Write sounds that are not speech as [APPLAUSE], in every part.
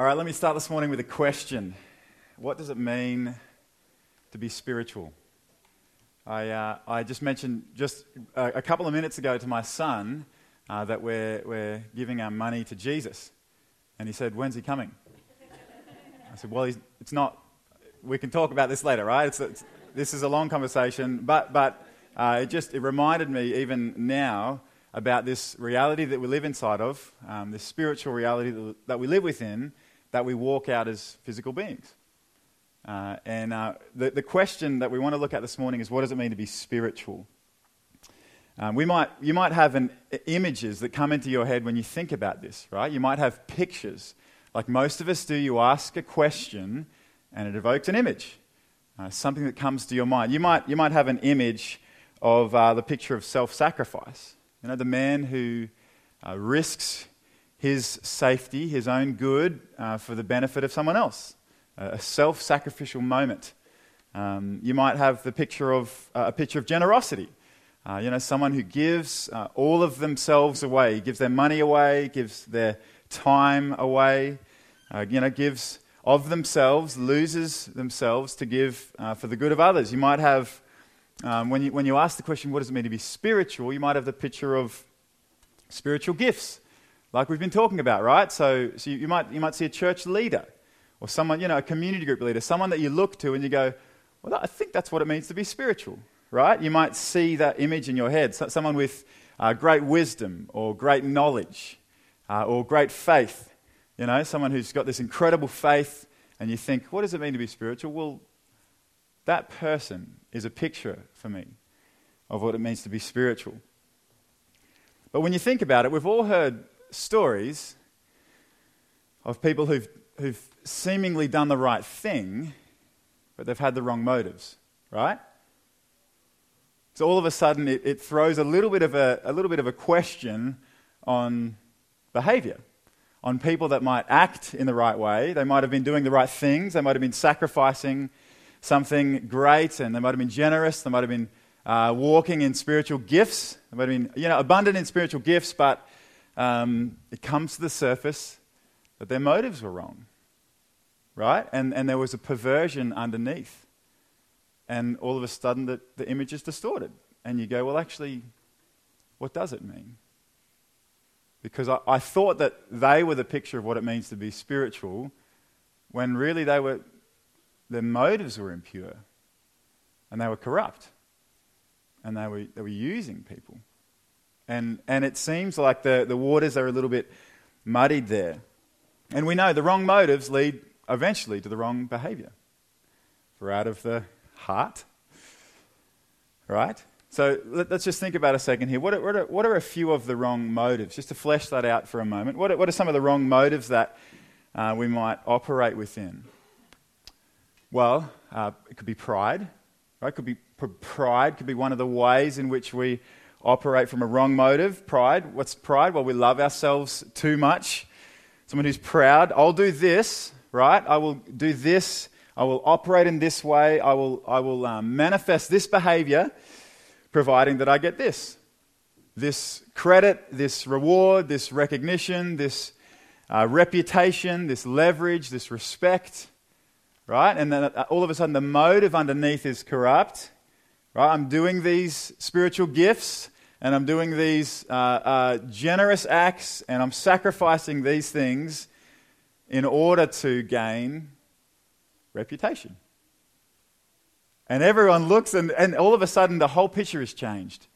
All right, let me start this morning with a question. What does it mean to be spiritual? I, uh, I just mentioned just a, a, couple of minutes ago to my son uh, that we're, we're giving our money to Jesus. And he said, When's he coming? I said, Well, it's not, we can talk about this later, right? It's, it's, this is a long conversation, but, but uh, it just it reminded me, even now, about this reality that we live inside of, um, this spiritual reality that we live within, that we walk out as physical beings. Uh, and uh, the, the question that we want to look at this morning is what does it mean to be spiritual? Um, we might, you might have an, images that come into your head when you think about this, right? You might have pictures. Like most of us do, you ask a question and it evokes an image, uh, something that comes to your mind. You might, you might have an image of uh, the picture of self sacrifice. You know, the man who uh, risks his safety, his own good, uh, for the benefit of someone else. a self sacrificial moment. Um, you might have the picture of uh, a picture of generosity. Uh, you know, someone who gives uh, all of themselves away, gives their money away, gives their time away, uh, you know, gives of themselves, loses themselves to give for the good of others. You might have, um, when, you, when you ask the question, what does it mean to be spiritual, you might have the picture of spiritual gifts like we've been talking about, right? So, so you, you, might, you might see a church leader or someone, you know, a community group leader, someone that you look to and you go, well, I think that's what it means to be spiritual, right? You might see that image in your head, so, someone with uh, great wisdom or great knowledge uh, or great faith, you know, someone who's got this incredible faith and you think, what does it mean to be spiritual? Well, that person is a picture for me of what it means to be spiritual. But when you think about it, we've all heard stories of people who've, who've seemingly done the right thing, but they've had the wrong motives, right? So all of a sudden, it, it throws a little, bit of a, a little bit of a question on behavior, on people that might act in the right way. They might have been doing the right things, they might have been sacrificing something great, and they might have been generous, they might have been uh, walking in spiritual gifts, they might have been you know, abundant in spiritual gifts, but um, it comes to the surface that their motives were wrong, right? And, and there was a perversion underneath. And all of a sudden, the, the image is distorted. And you go, well, actually, what does it mean? Because I, I thought that they were the picture of what it means to be spiritual, when really they were, their motives were impure and they were corrupt and they were, they were using people. And, and it seems like the, the waters are a little bit muddied there. And we know the wrong motives lead eventually to the wrong behavior. For out of the heart, right? So let, us just think about a second here. What are, what, are, what are, a few of the wrong motives? Just to flesh that out for a moment. What are, what are some of the wrong motives that uh, we might operate within? Well, uh, it could be pride, right? Could be pride could be one of the ways in which we operate from a wrong motive. Pride. What's pride? Well, we love ourselves too much. Someone who's proud. I'll do this, right? I will do this. I will operate in this way. I will, I will um, manifest this behavior, providing that I get this this credit, this reward, this recognition, this uh, reputation, this leverage, this respect, right? And then uh, all of a sudden, the motive underneath is corrupt. Right? I'm doing these spiritual gifts and I'm doing these uh, uh, generous acts and I'm sacrificing these things in order to gain reputation. And everyone looks, and, and all of a sudden the whole picture is changed.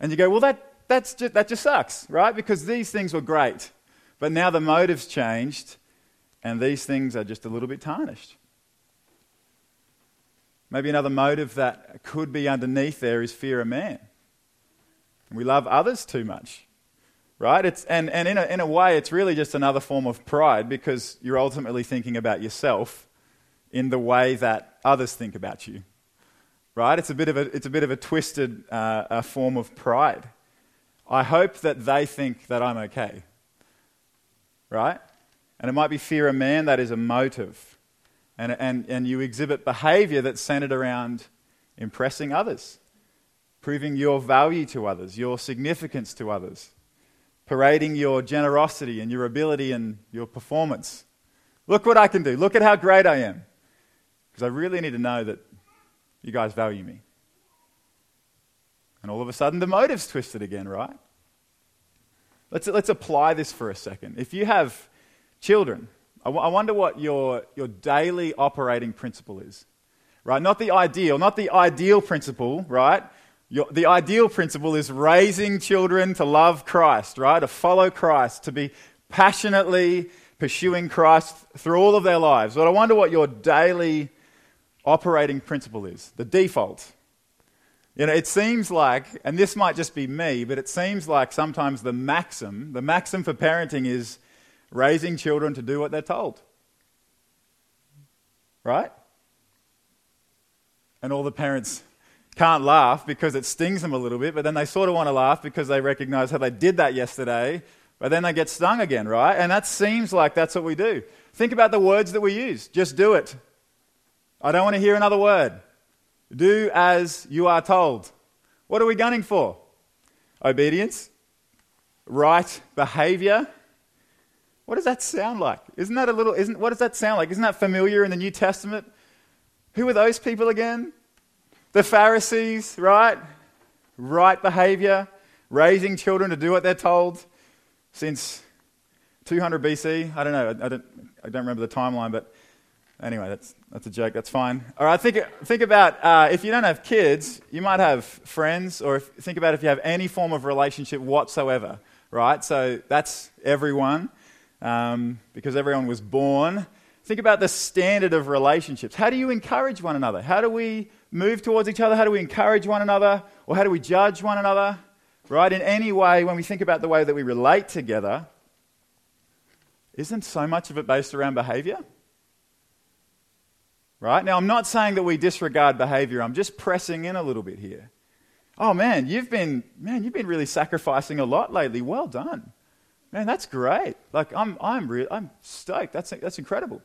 And you go, well, that, that's just, that just sucks, right? Because these things were great. But now the motive's changed, and these things are just a little bit tarnished. Maybe another motive that could be underneath there is fear of man. We love others too much, right? It's, and and in, a, in a way, it's really just another form of pride because you're ultimately thinking about yourself in the way that others think about you, right? It's a bit of a, it's a, bit of a twisted uh, a form of pride. I hope that they think that I'm okay, right? And it might be fear of man that is a motive and, and, and you exhibit behavior that's centered around impressing others, proving your value to others, your significance to others, parading your generosity and your ability and your performance, Look what I can do. Look at how great I am. Because I really need to know that you guys value me. And all of a sudden, the motive's twisted again, right? Let's, let's apply this for a second. If you have children, I, w- I wonder what your, your daily operating principle is, right? Not the ideal, not the ideal principle, right? Your, the ideal principle is raising children to love Christ, right? To follow Christ, to be passionately pursuing Christ through all of their lives. But I wonder what your daily operating principle is, the default. You know, it seems like, and this might just be me, but it seems like sometimes the maxim, the maxim for parenting is raising children to do what they're told. Right? And all the parents can't laugh because it stings them a little bit, but then they sort of want to laugh because they recognize how they did that yesterday, but then they get stung again, right? And that seems like that's what we do. Think about the words that we use. Just do it. I don't want to hear another word. Do as you are told. What are we gunning for? Obedience? Right behavior? What does that sound like? Isn't that a little, isn't, what does that sound like? Isn't that familiar in the New Testament? Who are those people again? The Pharisees, right? Right behavior, raising children to do what they're told since 200 BC. I don't know, I don't, I don't remember the timeline, but Anyway, that's, that's a joke. That's fine. All right, think, think about uh, if you don't have kids, you might have friends, or if, think about if you have any form of relationship whatsoever, right? So that's everyone, um, because everyone was born. Think about the standard of relationships. How do you encourage one another? How do we move towards each other? How do we encourage one another? Or how do we judge one another? Right? In any way, when we think about the way that we relate together, isn't so much of it based around behavior? Right? Now, I'm not saying that we disregard behavior. I'm just pressing in a little bit here. Oh man, you've been man, you've been really sacrificing a lot lately. Well done. Man, that's great. Like I'm I'm re- I'm stoked. That's that's incredible.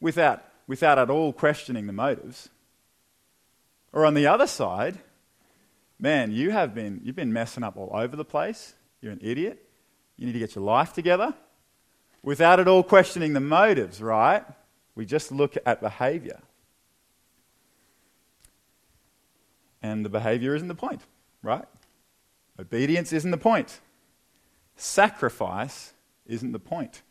Without without at all questioning the motives. Or on the other side, man, you have been you've been messing up all over the place. You're an idiot. You need to get your life together. Without at all questioning the motives, right? We just look at behavior. And the behavior isn't the point, right? Obedience isn't the point. Sacrifice isn't the point.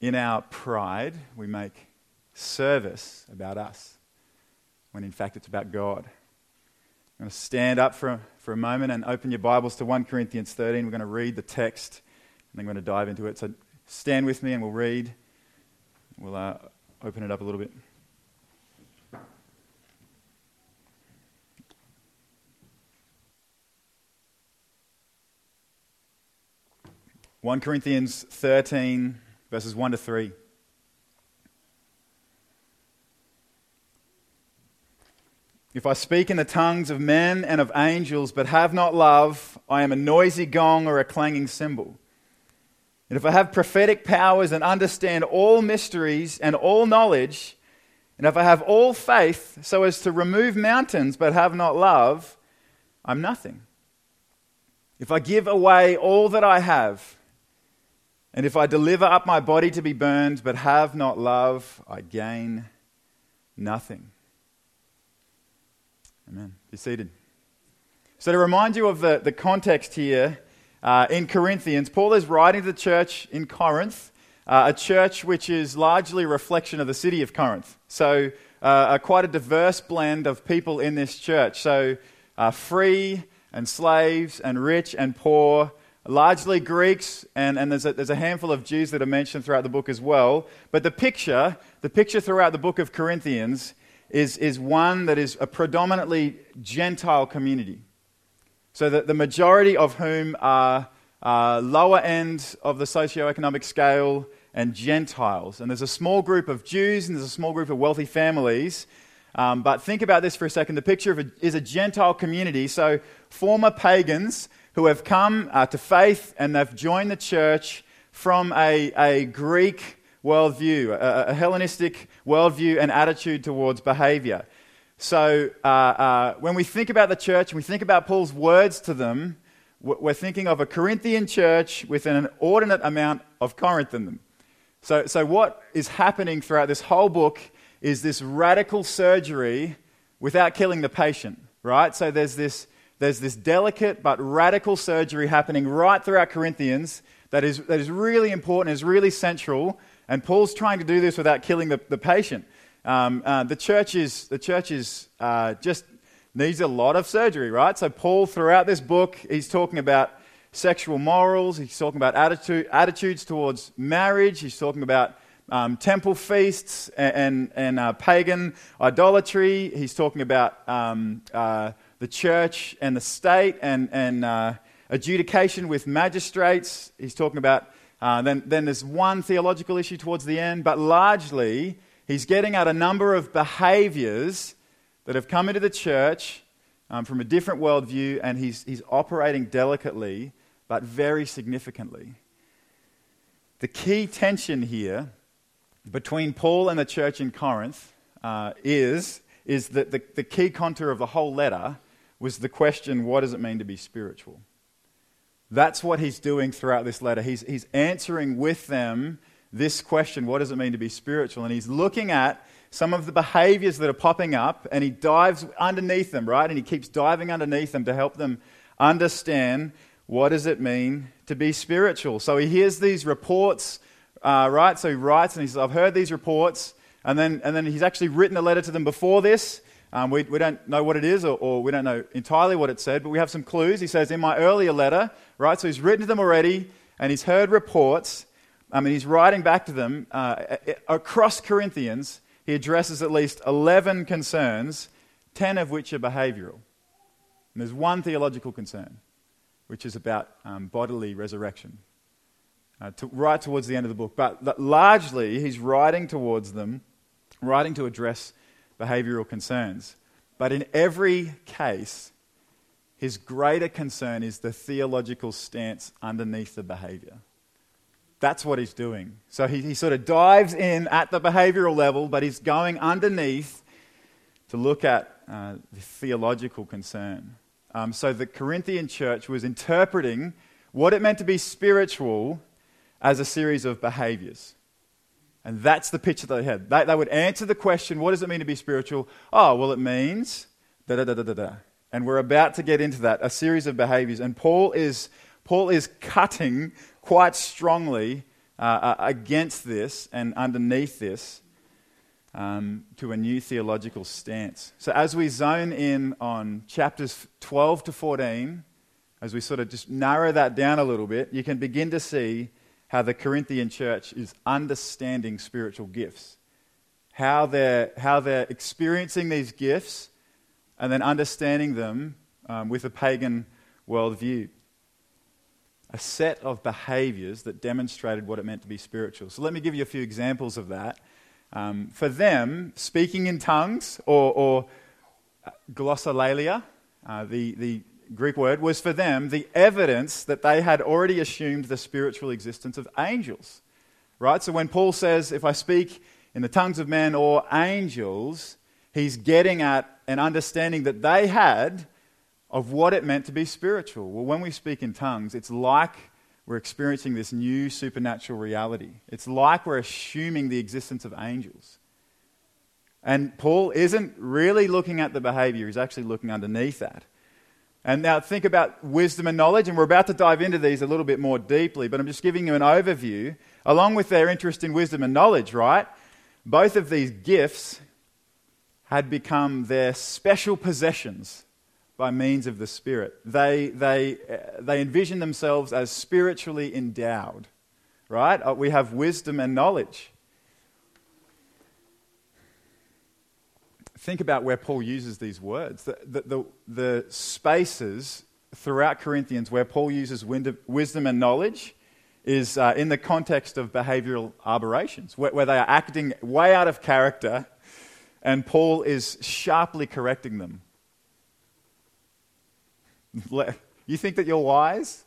In our pride, we make service about us, when in fact it's about God. I'm going to stand up for, for a moment and open your Bibles to 1 Corinthians 13. We're going to read the text and then we're going to dive into it. So stand with me and we'll read. We'll uh, open it up a little bit. One Corinthians thirteen verses one to three. If I speak in the tongues of men and of angels, but have not love, I am a noisy gong or a clanging cymbal. And if I have prophetic powers and understand all mysteries and all knowledge, and if I have all faith so as to remove mountains but have not love, I'm nothing. If I give away all that I have, and if I deliver up my body to be burned but have not love, I gain nothing. Amen. Be seated. So, to remind you of the, the context here, uh, in Corinthians, Paul is writing to the church in Corinth, uh, a church which is largely a reflection of the city of Corinth. So, uh, quite a diverse blend of people in this church. So, uh, free and slaves and rich and poor, largely Greeks, and, and there's, a, there's a handful of Jews that are mentioned throughout the book as well. But the picture, the picture throughout the book of Corinthians, is, is one that is a predominantly Gentile community. So that the majority of whom are uh, lower end of the socioeconomic scale and Gentiles. And there's a small group of Jews and there's a small group of wealthy families. Um, but think about this for a second. The picture a, is a Gentile community, so former pagans who have come uh, to faith and they've joined the church from a, a Greek worldview, a, a Hellenistic worldview and attitude towards behavior. So uh, uh, when we think about the church and we think about Paul's words to them, we're thinking of a Corinthian church with an inordinate amount of Corinth in them. So, so what is happening throughout this whole book is this radical surgery without killing the patient, right? So there's this, there's this delicate but radical surgery happening right throughout Corinthians that is, that is really important, is really central, and Paul's trying to do this without killing the, the patient. Um, uh, the church is, the church is uh, just needs a lot of surgery, right? So, Paul, throughout this book, he's talking about sexual morals, he's talking about attitude, attitudes towards marriage, he's talking about um, temple feasts and, and, and uh, pagan idolatry, he's talking about um, uh, the church and the state and, and uh, adjudication with magistrates, he's talking about. Uh, then, then there's one theological issue towards the end, but largely he's getting at a number of behaviors that have come into the church um, from a different worldview, and he's, he's operating delicately but very significantly. The key tension here between Paul and the church in Corinth uh, is, is that the, the key contour of the whole letter was the question what does it mean to be spiritual? That's what he's doing throughout this letter. He's, he's answering with them this question what does it mean to be spiritual? And he's looking at some of the behaviors that are popping up and he dives underneath them, right? And he keeps diving underneath them to help them understand what does it mean to be spiritual. So he hears these reports, uh, right? So he writes and he says, I've heard these reports. And then, and then he's actually written a letter to them before this. Um, we, we don't know what it is or, or we don't know entirely what it said, but we have some clues. He says, in my earlier letter, right? So he's written to them already and he's heard reports. I mean, he's writing back to them uh, across Corinthians he addresses at least 11 concerns, 10 of which are behavioral. And there's one theological concern, which is about um, bodily resurrection, uh, to, right towards the end of the book. But largely, he's writing towards them, writing to address behavioral concerns. But in every case, his greater concern is the theological stance underneath the behavior. That's what he's doing. So he, he sort of dives in at the behavioral level, but he's going underneath to look at uh, the theological concern. Um, so the Corinthian church was interpreting what it meant to be spiritual as a series of behaviors. And that's the picture they had. They, they would answer the question, what does it mean to be spiritual? Oh, well, it means da da da da da da. And we're about to get into that, a series of behaviors. And Paul is, Paul is cutting quite strongly uh, uh, against this and underneath this um, to a new theological stance. So, as we zone in on chapters 12 to 14, as we sort of just narrow that down a little bit, you can begin to see how the Corinthian church is understanding spiritual gifts, how they're, how they're experiencing these gifts, and then understanding them um, with a pagan worldview a set of behaviors that demonstrated what it meant to be spiritual. So let me give you a few examples of that. Um, for them, speaking in tongues or, or uh, glossolalia, uh, the, the Greek word, was for them the evidence that they had already assumed the spiritual existence of angels. Right? So when Paul says, if I speak in the tongues of men or angels, he's getting at an understanding that they had of what it meant to be spiritual. Well, when we speak in tongues, it's like we're experiencing this new supernatural reality. It's like we're assuming the existence of angels. And Paul isn't really looking at the behavior, he's actually looking underneath that. And now think about wisdom and knowledge, and we're about to dive into these a little bit more deeply, but I'm just giving you an overview, along with their interest in wisdom and knowledge, right? Both of these gifts had become their special possessions by means of the Spirit. They, they, uh, they envision themselves as spiritually endowed, right? Uh, we have wisdom and knowledge. Think about where Paul uses these words. The, the, the, the spaces throughout Corinthians where Paul uses wisdom and knowledge is uh, in the context of behavioral aberrations, where, where they are acting way out of character, and Paul is sharply correcting them you think that you're wise?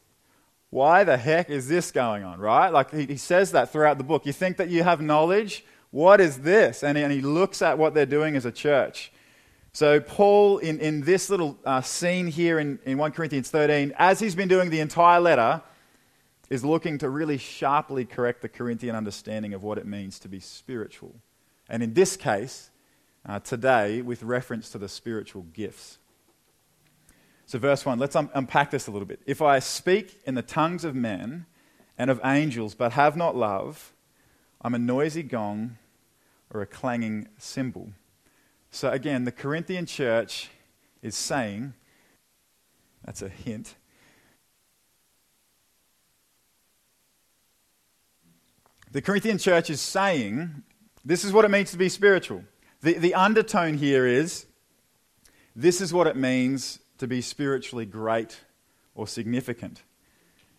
Why the heck is this going on, right? Like he, he says that throughout the book. You think that you have knowledge? What is this? And he, looks at what they're doing as a church. So, Paul, in, in this little uh, scene here in, in 1 Corinthians 13, as he's been doing the entire letter, is looking to really sharply correct the Corinthian understanding of what it means to be spiritual. And in this case, uh, today, with reference to the spiritual gifts. So, verse 1, let's un- unpack this a little bit. If I speak in the tongues of men and of angels, but have not love, I'm a noisy gong or a clanging cymbal. So, again, the Corinthian church is saying, that's a hint. The Corinthian church is saying, this is what it means to be spiritual. The, the undertone here is, this is what it means to be spiritually great or significant.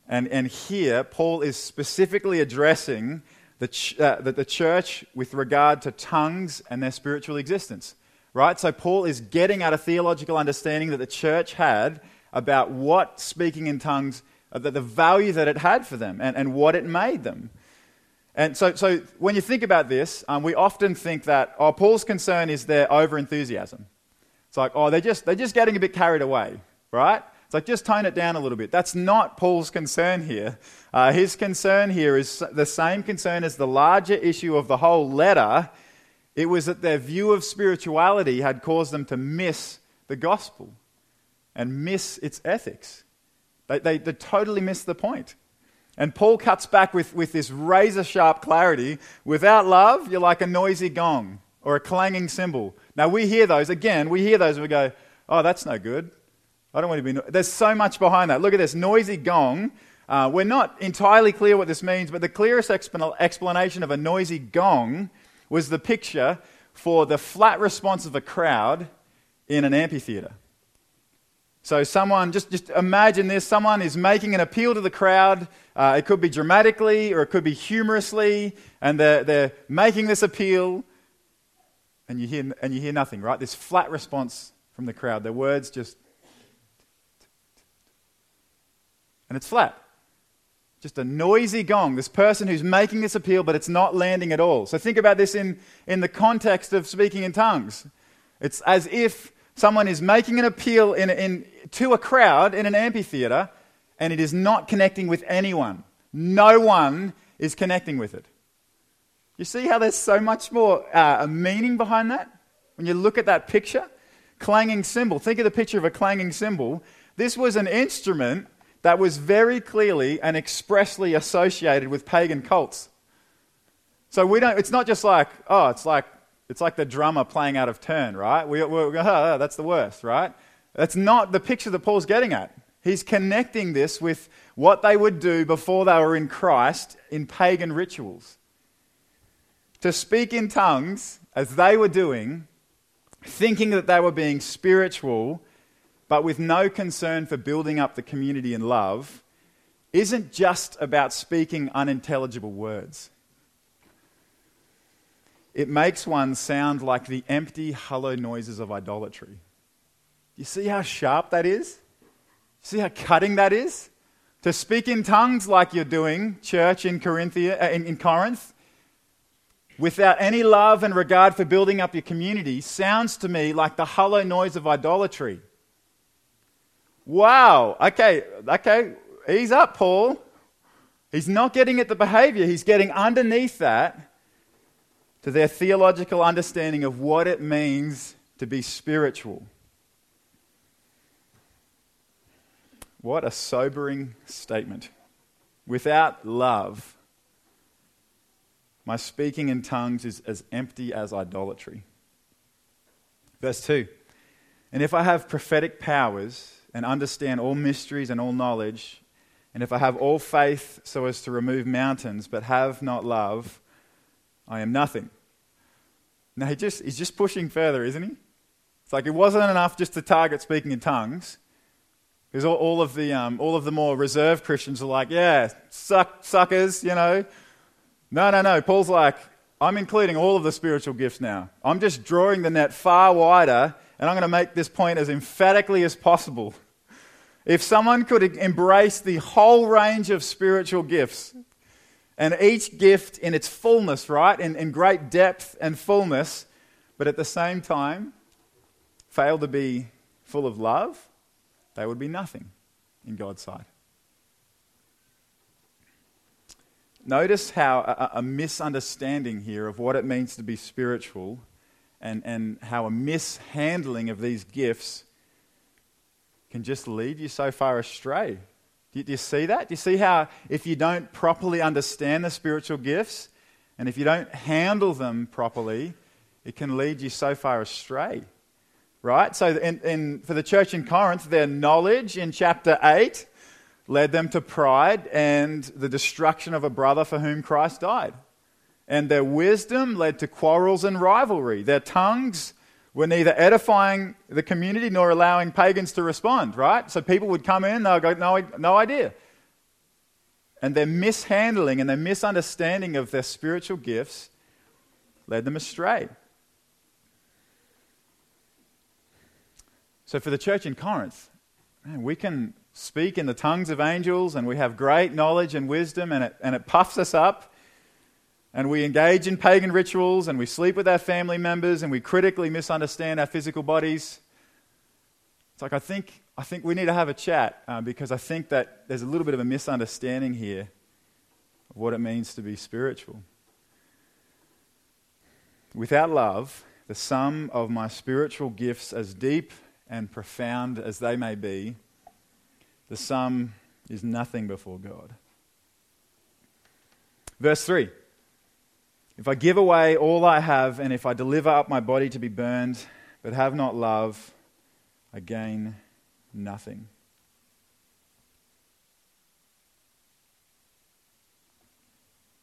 And, and here, Paul is specifically addressing the, ch- uh, the, the church with regard to tongues and their spiritual existence. Right? So, Paul is getting at a theological understanding that the church had about what speaking in tongues, uh, the, the value that it had for them and, and what it made them. And so, so when you think about this, um, we often think that, oh, Paul's concern is their over enthusiasm. It's like, oh, they're just, they're just getting a bit carried away, right? It's like, just tone it down a little bit. That's not Paul's concern here. Uh, his concern here is the same concern as the larger issue of the whole letter. It was that their view of spirituality had caused them to miss the gospel and miss its ethics. They, they, they totally missed the point. And Paul cuts back with, with this razor sharp clarity. Without love, you're like a noisy gong or a clanging cymbal. Now, we hear those, again, we hear those and we go, oh, that's no good. I don't want to be. No-. There's so much behind that. Look at this noisy gong. Uh, we're not entirely clear what this means, but the clearest explanation of a noisy gong was the picture for the flat response of a crowd in an amphitheater. So, someone, just, just imagine this someone is making an appeal to the crowd. Uh, it could be dramatically or it could be humorously, and they're, they're making this appeal, and you, hear, and you hear nothing, right? This flat response from the crowd. Their words just. And it's flat. Just a noisy gong. This person who's making this appeal, but it's not landing at all. So think about this in, in the context of speaking in tongues. It's as if someone is making an appeal in, in, to a crowd in an amphitheater, and it is not connecting with anyone. No one is connecting with it. You see how there's so much more uh, meaning behind that? When you look at that picture, clanging cymbal. Think of the picture of a clanging cymbal. This was an instrument that was very clearly and expressly associated with pagan cults. So we don't, it's not just like, oh, it's like, it's like the drummer playing out of turn, right? We, we, oh, [LAUGHS] that's the worst, right? That's not the picture that Paul's getting at. He's connecting this with what they would do before they were in Christ in pagan rituals to speak in tongues as they were doing, thinking that they were being spiritual, but with no concern for building up the community in love, isn't just about speaking unintelligible words. It makes one sound like the empty, hollow noises of idolatry. You see how sharp that is? See how cutting that is? To speak in tongues like you're doing, church in, Corinthia, uh, in, in Corinth, without any love and regard for building up your community sounds to me like the hollow noise of idolatry. Wow, okay, okay, ease up, Paul. He's not getting at the behavior, he's getting underneath that to their theological understanding of what it means to be spiritual. What a sobering statement. Without love, my speaking in tongues is as empty as idolatry. Verse 2 And if I have prophetic powers and understand all mysteries and all knowledge, and if I have all faith so as to remove mountains, but have not love, I am nothing. Now, he just, he's just pushing further, isn't he? It's like it wasn't enough just to target speaking in tongues. Because all, all, of the, um, all of the more reserved Christians are like, yeah, suck, suckers, you know, no, no, no. Paul's like, I'm including all of the spiritual gifts now. I'm just drawing the net far wider, and I'm going to make this point as emphatically as possible. If someone could embrace the whole range of spiritual gifts, and each gift in its fullness, right, in, in great depth and fullness, but at the same time, fail to be full of love, they would be nothing in God's sight. Notice how a, a, misunderstanding here of what it means to be spiritual and, and how a mishandling of these gifts can just lead you so far astray. Do, do you see that? Do you see how if you don't properly understand the spiritual gifts and if you don't handle them properly, it can lead you so far astray? Right? So, in, in, for the church in Corinth, their knowledge in chapter 8 led them to pride and the destruction of a brother for whom Christ died. And their wisdom led to quarrels and rivalry. Their tongues were neither edifying the community nor allowing pagans to respond, right? So people would come in, they'll go, no, no idea. And their mishandling and their misunderstanding of their spiritual gifts led them astray. So for the church in Corinth, man, we can speak in the tongues of angels and we have great knowledge and wisdom and it, and it puffs us up. And we engage in pagan rituals and we sleep with our family members and we critically misunderstand our physical bodies. It's like, I think, I think we need to have a chat uh, because I think that there's a little bit of a misunderstanding here of what it means to be spiritual. Without love, the sum of my spiritual gifts, as deep and profound as they may be, the sum is nothing before God. Verse 3 If I give away all I have, and if I deliver up my body to be burned, but have not love, I gain nothing.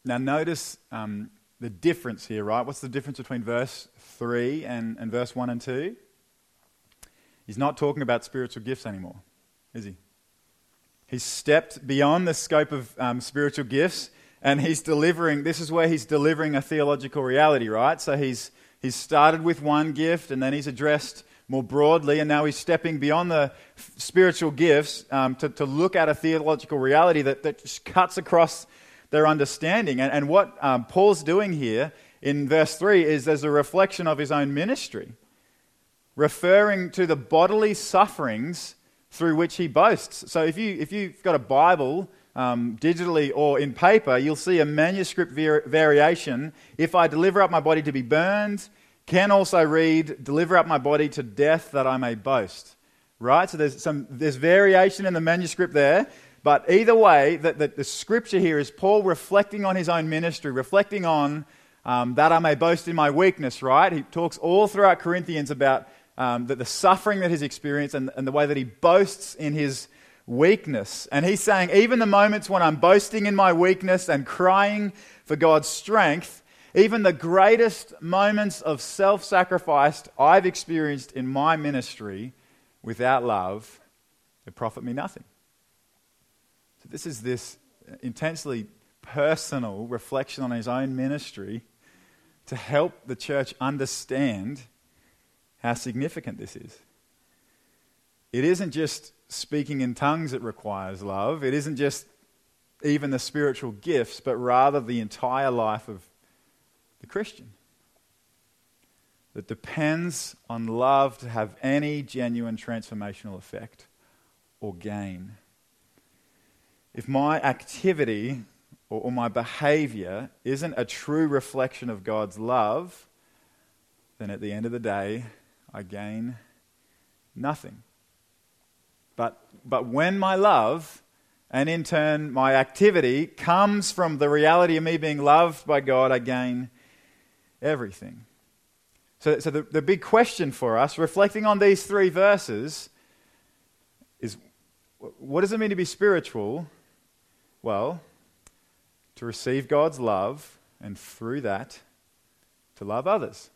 Now, notice um, the difference here, right? What's the difference between verse 3 and, and verse 1 and 2? He's not talking about spiritual gifts anymore, is he? He's stepped beyond the scope of um, spiritual gifts and he's delivering, this is where he's delivering a theological reality, right? So he's, he's started with one gift and then he's addressed more broadly, and now he's stepping beyond the spiritual gifts um, to, to look at a theological reality that, that just cuts across their understanding. And, and what um, Paul's doing here in verse 3 is there's a reflection of his own ministry, referring to the bodily sufferings through which he boasts. So if, you, if you've got a Bible, um, digitally or in paper, you'll see a manuscript var- variation. If I deliver up my body to be burned, can also read, deliver up my body to death that I may boast. Right? So there's, some, there's variation in the manuscript there. But either way, the, the, the scripture here is Paul reflecting on his own ministry, reflecting on um, that I may boast in my weakness, right? He talks all throughout Corinthians about um, the, the, suffering that he's experienced and, and the way that he boasts in his weakness. And he's saying, even the moments when I'm boasting in my weakness and crying for God's strength, even the greatest moments of self sacrifice I've experienced in my ministry without love, it profit me nothing. So, this is this intensely personal reflection on his own ministry to help the church understand how significant this is. It isn't just speaking in tongues that requires love, it isn't just even the spiritual gifts, but rather the entire life of the Christian that depends on love to have any genuine transformational effect or gain. If my activity or, or, my behavior isn't a true reflection of God's love, then at the end of the day, I gain nothing. But, but when my love, and in turn my activity, comes from the reality of me being loved by God, I gain everything. So, so the, the big question for us, reflecting on these three verses, is what does it mean to be spiritual? Well, to receive God's love, and through that, to love others.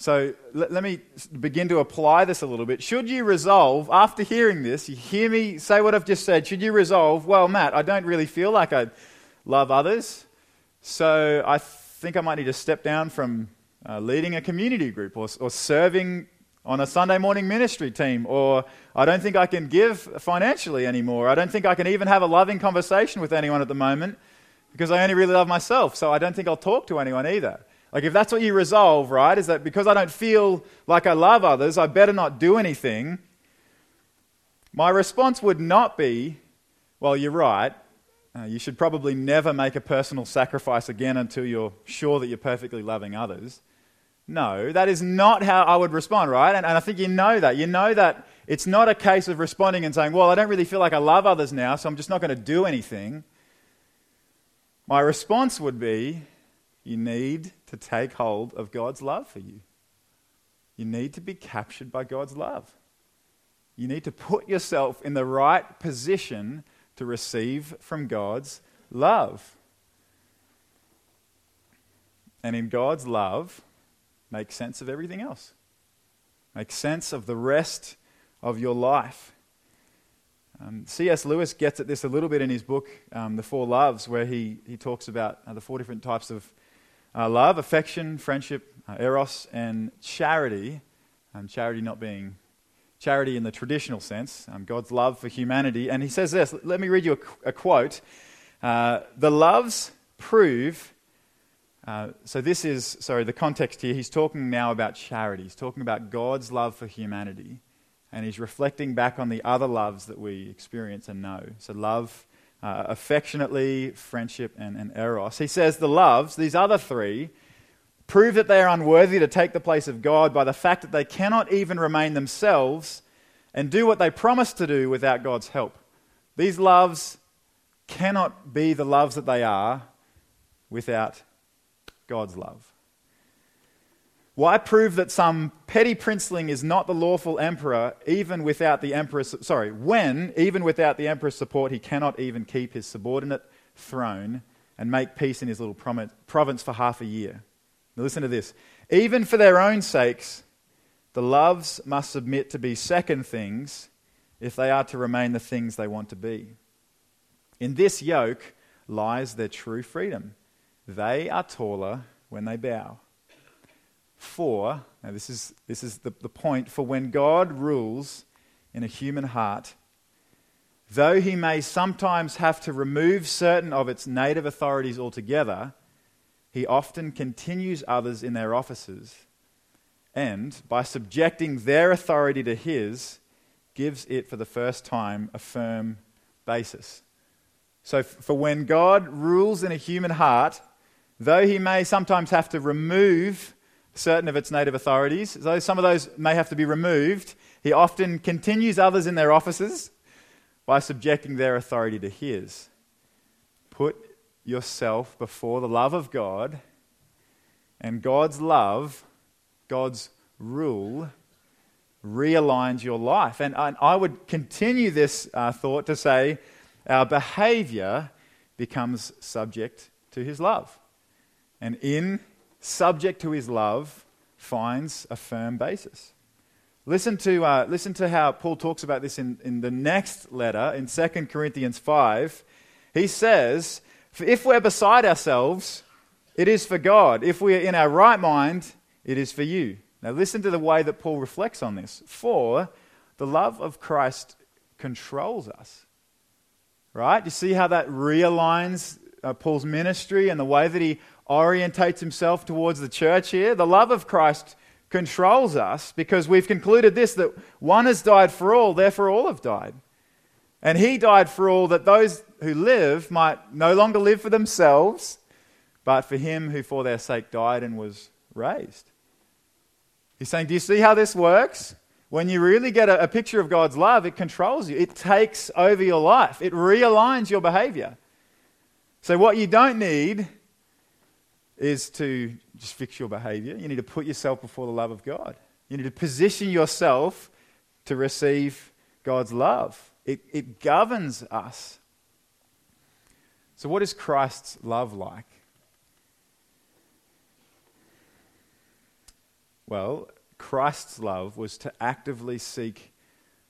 So let, let, me begin to apply this a little bit. Should you resolve, after hearing this, you hear me say what I've just said, should you resolve, well, Matt, I don't really feel like I love others, so I think I might need to step down from uh, leading a community group or, or serving on a Sunday morning ministry team, or I don't think I can give financially anymore. I don't think I can even have a loving conversation with anyone at the moment because I only really love myself, so I don't think I'll talk to anyone either. Like, if that's what you resolve, right, is that because I don't feel like I love others, I better not do anything. My response would not be, well, you're right. Uh, you should probably never make a personal sacrifice again until you're sure that you're perfectly loving others. No, that is not how I would respond, right? And, and, I think you know that. You know that it's not a case of responding and saying, well, I don't really feel like I love others now, so I'm just not going to do anything. My response would be, you need to take hold of God's love for you. You need to be captured by God's love. You need to put yourself in the right position to receive from God's love. And in God's love, make sense of everything else. Make sense of the rest of your life. Um, C.S. Lewis gets at this a little bit in his book, um, The Four Loves, where he, he talks about uh, the four different types of uh, love affection, friendship, uh, eros, and charity. Um, charity not being charity in the traditional sense, um, God's love for humanity. And he says this let me read you a, a quote. Uh, the loves prove. Uh, so, this is, sorry, the context here. He's talking now about charity. He's talking about God's love for humanity. And he's reflecting back on the other loves that we experience and know. So, love uh, affectionately, friendship, and, and eros. He says the loves, these other three, prove that they are unworthy to take the place of God by the fact that they cannot even remain themselves and do what they promise to do without God's help. These loves cannot be the loves that they are without God's love. Why prove that some petty princeling is not the lawful emperor, even without the emperor's, sorry, when, even without the emperor's support, he cannot even keep his subordinate throne and make peace in his little province for half a year? Now listen to this. Even for their own sakes, the loves must submit to be second things if they are to remain the things they want to be. In this yoke lies their true freedom. They are taller when they bow. For, now this is, this is the, the point, for when God rules in a human heart, though he may sometimes have to remove certain of its native authorities altogether, he often continues others in their offices and, by subjecting their authority to his, gives it for the first time a firm basis. So, for when God rules in a human heart, though he may sometimes have to remove certain of its native authorities. Though some of those may have to be removed, he often continues others in their offices by subjecting their authority to his. Put yourself before the love of God, and God's love, God's rule, realigns your life. And, I would continue this uh, thought to say our behavior becomes subject to his love. And in subject to his love, finds a firm basis. Listen to, uh, listen to how Paul talks about this in, in the next letter, in 2 Corinthians 5. He says, If we're beside ourselves, it is for God. If we are in our right mind, it is for you. Now, listen to the way that Paul reflects on this. For the love of Christ controls us. Right? You see how that realigns uh, Paul's ministry and the way that he orientates himself towards the church here. The love of Christ controls us because we've concluded this that one has died for all, therefore all have died. And he died for all that those who live might no longer live for themselves, but for him who for their sake died and was raised. He's saying, Do you see how this works? When you really get a, a picture of God's love, it controls you, it takes over your life, it realigns your behavior. So, what you don't need is to just fix your behavior. You need to put yourself before the love of God. You need to position yourself to receive God's love. It, it governs us. So, what is Christ's love like? Well, Christ's love was to actively seek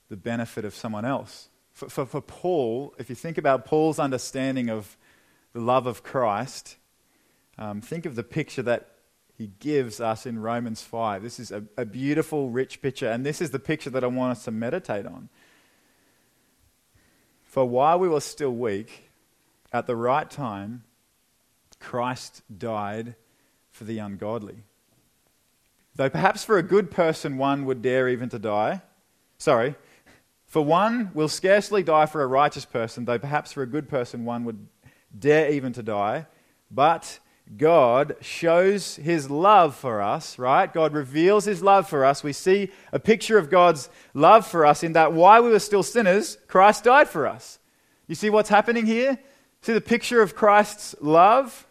the benefit of someone else. For, for, for Paul, if you think about Paul's understanding of the love of Christ, um, think of the picture that he gives us in Romans 5. This is a, a beautiful, rich picture, and this is the picture that I want us to meditate on. For while we were still weak, at the right time, Christ died for the ungodly. Though perhaps for a good person one would dare even to die. Sorry. For one will scarcely die for a righteous person, though perhaps for a good person one would dare even to die. But God shows his love for us, right? God reveals his love for us. We see a picture of God's love for us in that while we were still sinners, Christ died for us. You see what's happening here? See the picture of Christ's love?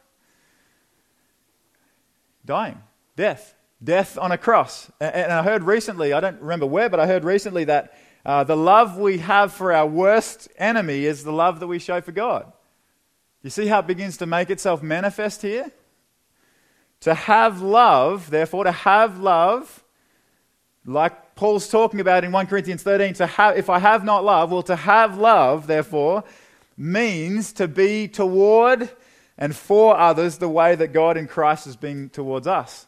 Dying, death, death on a cross. And I heard recently, I don't remember where, but I heard recently that uh, the love we have for our worst enemy is the love that we show for God. You see how it begins to make itself manifest here? To have love, therefore, to have love, like Paul's talking about in 1 Corinthians 13, to have, if I have not love, well, to have love, therefore, means to be toward and for others the way that God in Christ has been towards us.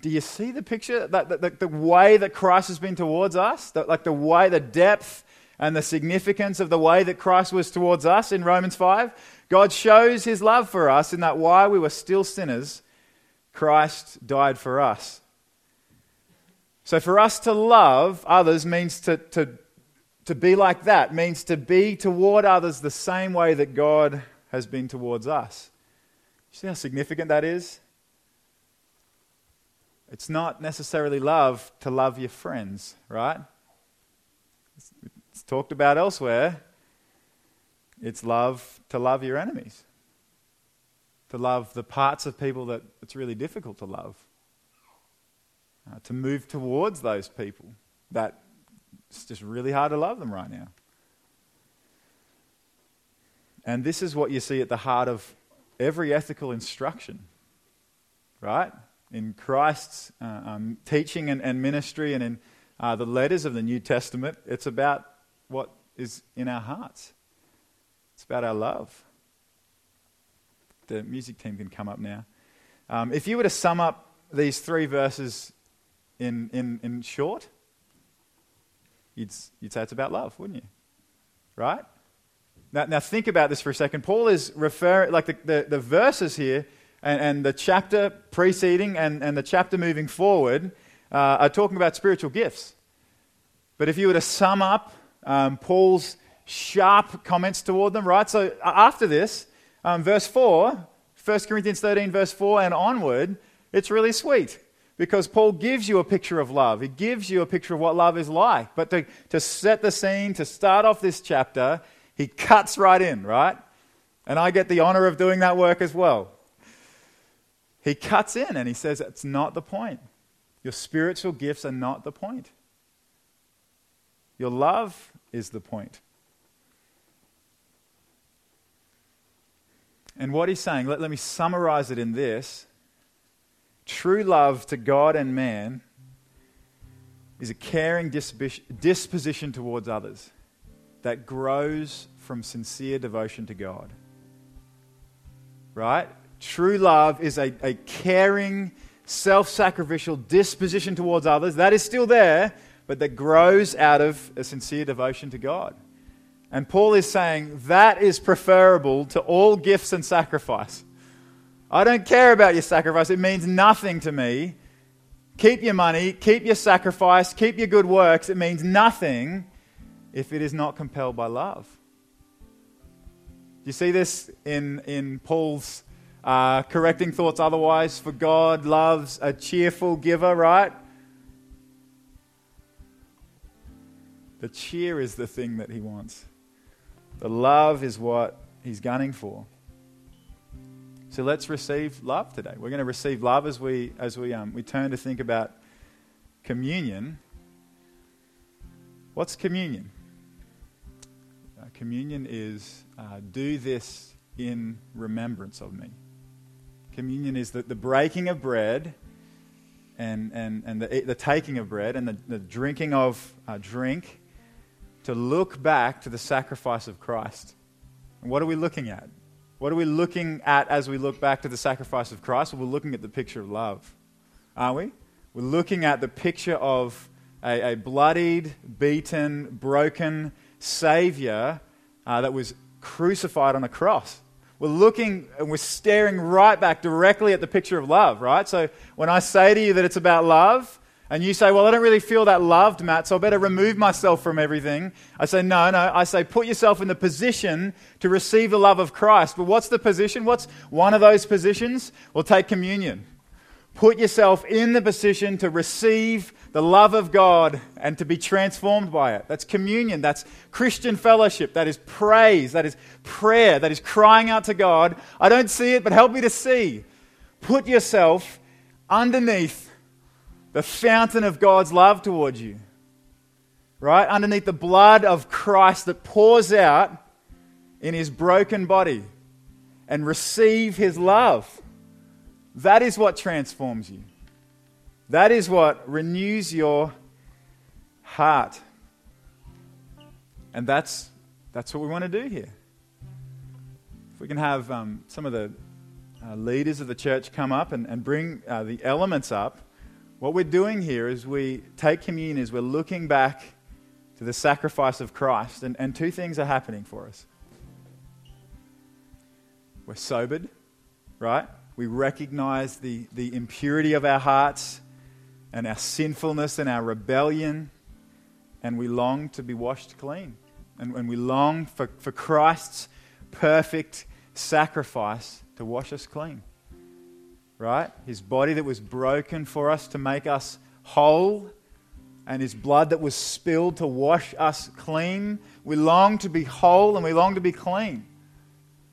Do you see the picture? That, the, the, the way that Christ has been towards us? The, like the way, the depth and the significance of the way that Christ was towards us in Romans 5. God shows his love for us in that while we were still sinners, Christ died for us. So for us to love others means to, to, to be like that, means to be toward others the same way that God has been towards us. You see how significant that is? It's not necessarily love to love your friends, right? It's talked about elsewhere. It's love to love your enemies, to love the parts of people that it's really difficult to love, uh, to move towards those people that it's just really hard to love them right now. And this is what you see at the heart of every ethical instruction, right? In Christ's uh, um, teaching and, and, ministry and in uh, the letters of the New Testament, it's about what is in our hearts. It's about our love. The music team can come up now. Um, if you were to sum up these three verses in, in, in short, you'd, you'd say it's about love, wouldn't you? Right? Now, now think about this for a second. Paul is referring, like the, the, the verses here and, and, the chapter preceding and, and the chapter moving forward uh, are talking about spiritual gifts. But if you were to sum up um, Paul's sharp comments toward them, right? So after this, um, verse 4, 1 Corinthians 13, verse 4 and onward, it's really sweet because Paul gives you a picture of love. He gives you a picture of what love is like. But to, to set the scene, to start off this chapter, he cuts right in, right? And I get the honor of doing that work as well. He cuts in and he says, It's not the point. Your spiritual gifts are not the point. Your love is the point. And what he's saying, let, let me summarize it in this true love to God and man is a caring disposition towards others that grows from sincere devotion to God. Right? True love is a, a caring, self sacrificial disposition towards others. That is still there, but that grows out of a sincere devotion to God. And Paul is saying that is preferable to all gifts and sacrifice. I don't care about your sacrifice, it means nothing to me. Keep your money, keep your sacrifice, keep your good works. It means nothing if it is not compelled by love. Do you see this in, in Paul's uh, correcting thoughts otherwise? For God loves a cheerful giver, right? The cheer is the thing that he wants. The love is what he's gunning for. So let's receive love today. We're going to receive love as we as we um, we turn to think about communion. What's communion? Uh, communion is uh, do this in remembrance of me. Communion is the, the breaking of bread and, and, and the, the taking of bread and the, the drinking of uh, drink to look back to the sacrifice of Christ. And what are we looking at? What are we looking at as we look back to the sacrifice of Christ? Well, we're looking at the picture of love, aren't we? We're looking at the picture of a, a bloodied, beaten, broken Savior uh, that was crucified on a cross. we're looking and we're staring right back directly at the picture of love, right? So when I say to you that it's about love, and you say, Well, I don't really feel that loved, Matt, so I better remove myself from everything. I say, No, no. I say, Put yourself in the position to receive the love of Christ. But what's the position? What's one of those positions? Well, take communion. Put yourself in the position to receive the love of God and to be transformed by it. That's communion. That's Christian fellowship. That is praise. That is prayer. That is crying out to God. I don't see it, but help me to see. Put yourself underneath the fountain of God's love towards you. Right? Underneath the blood of Christ that pours out in his broken body and receive his love. That is what transforms you. That is what renews your heart. And that's, that's what we want to do here. If we can have um, some of the uh, leaders of the church come up and, and bring uh, the elements up, what we're doing here is we take communion is we're looking back to the sacrifice of Christ, and, and two things are happening for us. We're sobered, right? We recognize the, the impurity of our hearts and our sinfulness and our rebellion, and we long to be washed clean. And, and we long for, for Christ's perfect sacrifice to wash us clean right? His body that was broken for us to make us whole, and his blood that was spilled to wash us clean. We long to be whole and we long to be clean.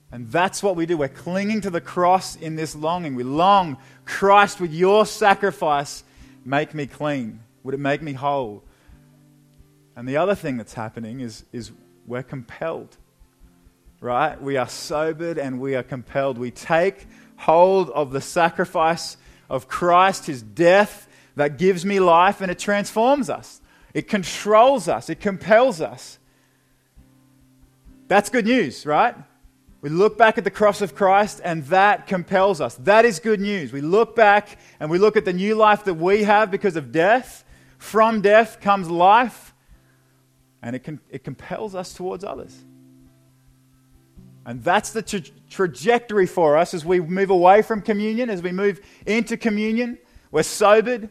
And that's what we do. We're clinging to the cross in this longing. We long, Christ, with your sacrifice, make me clean. Would it make me whole? And the other thing that's happening is, is we're compelled, right? We are sobered and we are compelled. We take hold of the sacrifice of Christ, his death that gives me life, and it transforms us. It controls us, it compels us. That's good news, right? We look back at the cross of Christ and that compels us. That is good news. We look back and we look at the new life that we have because of death. From death comes life, and it, it compels us towards others. And that's the tra- trajectory for us as we move away from communion, as we move into communion. We're sobered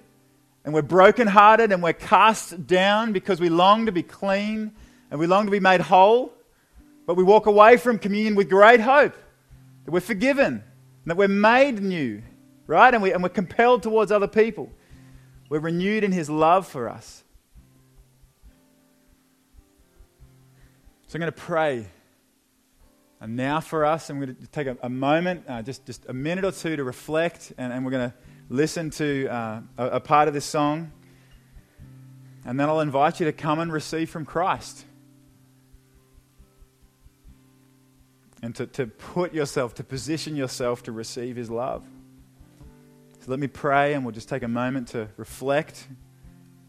and we're brokenhearted and we're cast down because we long to be clean and we long to be made whole. But we walk away from communion with great hope that we're forgiven and that we're made new, right? And, we, and we're compelled towards other people. We're renewed in His love for us. So I'm going to pray and now for us, I'm going to take a, a moment, uh, just, just a minute or two to reflect, and, and we're going to listen to uh, a, a part of this song. And then I'll invite you to come and receive from Christ. And to, to put yourself, to position yourself to receive His love. So let me pray, and we'll just take a moment to reflect,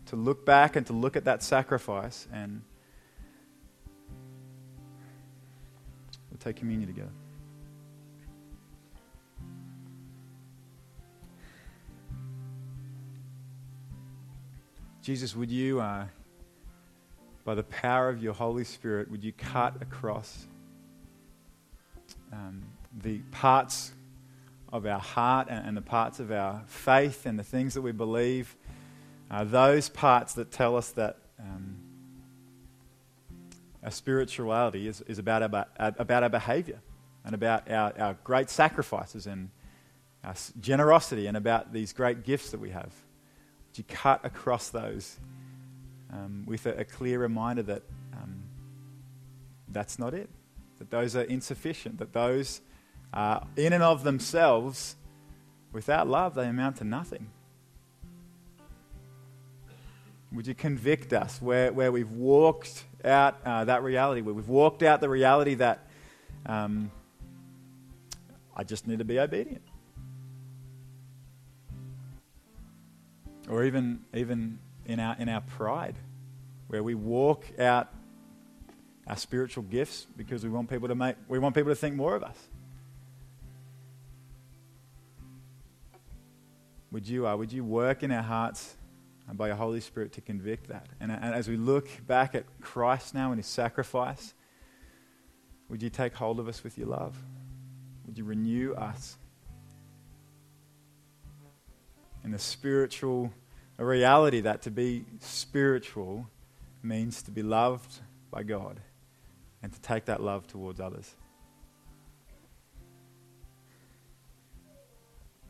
to look back, and to look at that sacrifice. And take communion together. Jesus, would you, uh, by the power of your Holy Spirit, would you cut across um, the parts of our heart and, and, the parts of our faith and the things that we believe, uh, those parts that tell us that um, our spirituality is, is about, our, about our behavior and about our, our great sacrifices and our generosity and about these great gifts that we have. Would you cut across those um, with a, a, clear reminder that um, that's not it, that those are insufficient, that those are in and of themselves, without love, they amount to nothing. Would you convict us where, where we've walked out uh, that reality, where we've walked out the reality that um, I just need to be obedient. Or even, even in, our, in our pride, where we walk out our spiritual gifts because we want people to make we want people to think more of us. Would you, uh, would you work in our hearts by your Holy Spirit to convict that. And, and as we look back at Christ now and his sacrifice, would you take hold of us with your love? Would you renew us in the spiritual a reality that to be spiritual means to be loved by God and to take that love towards others.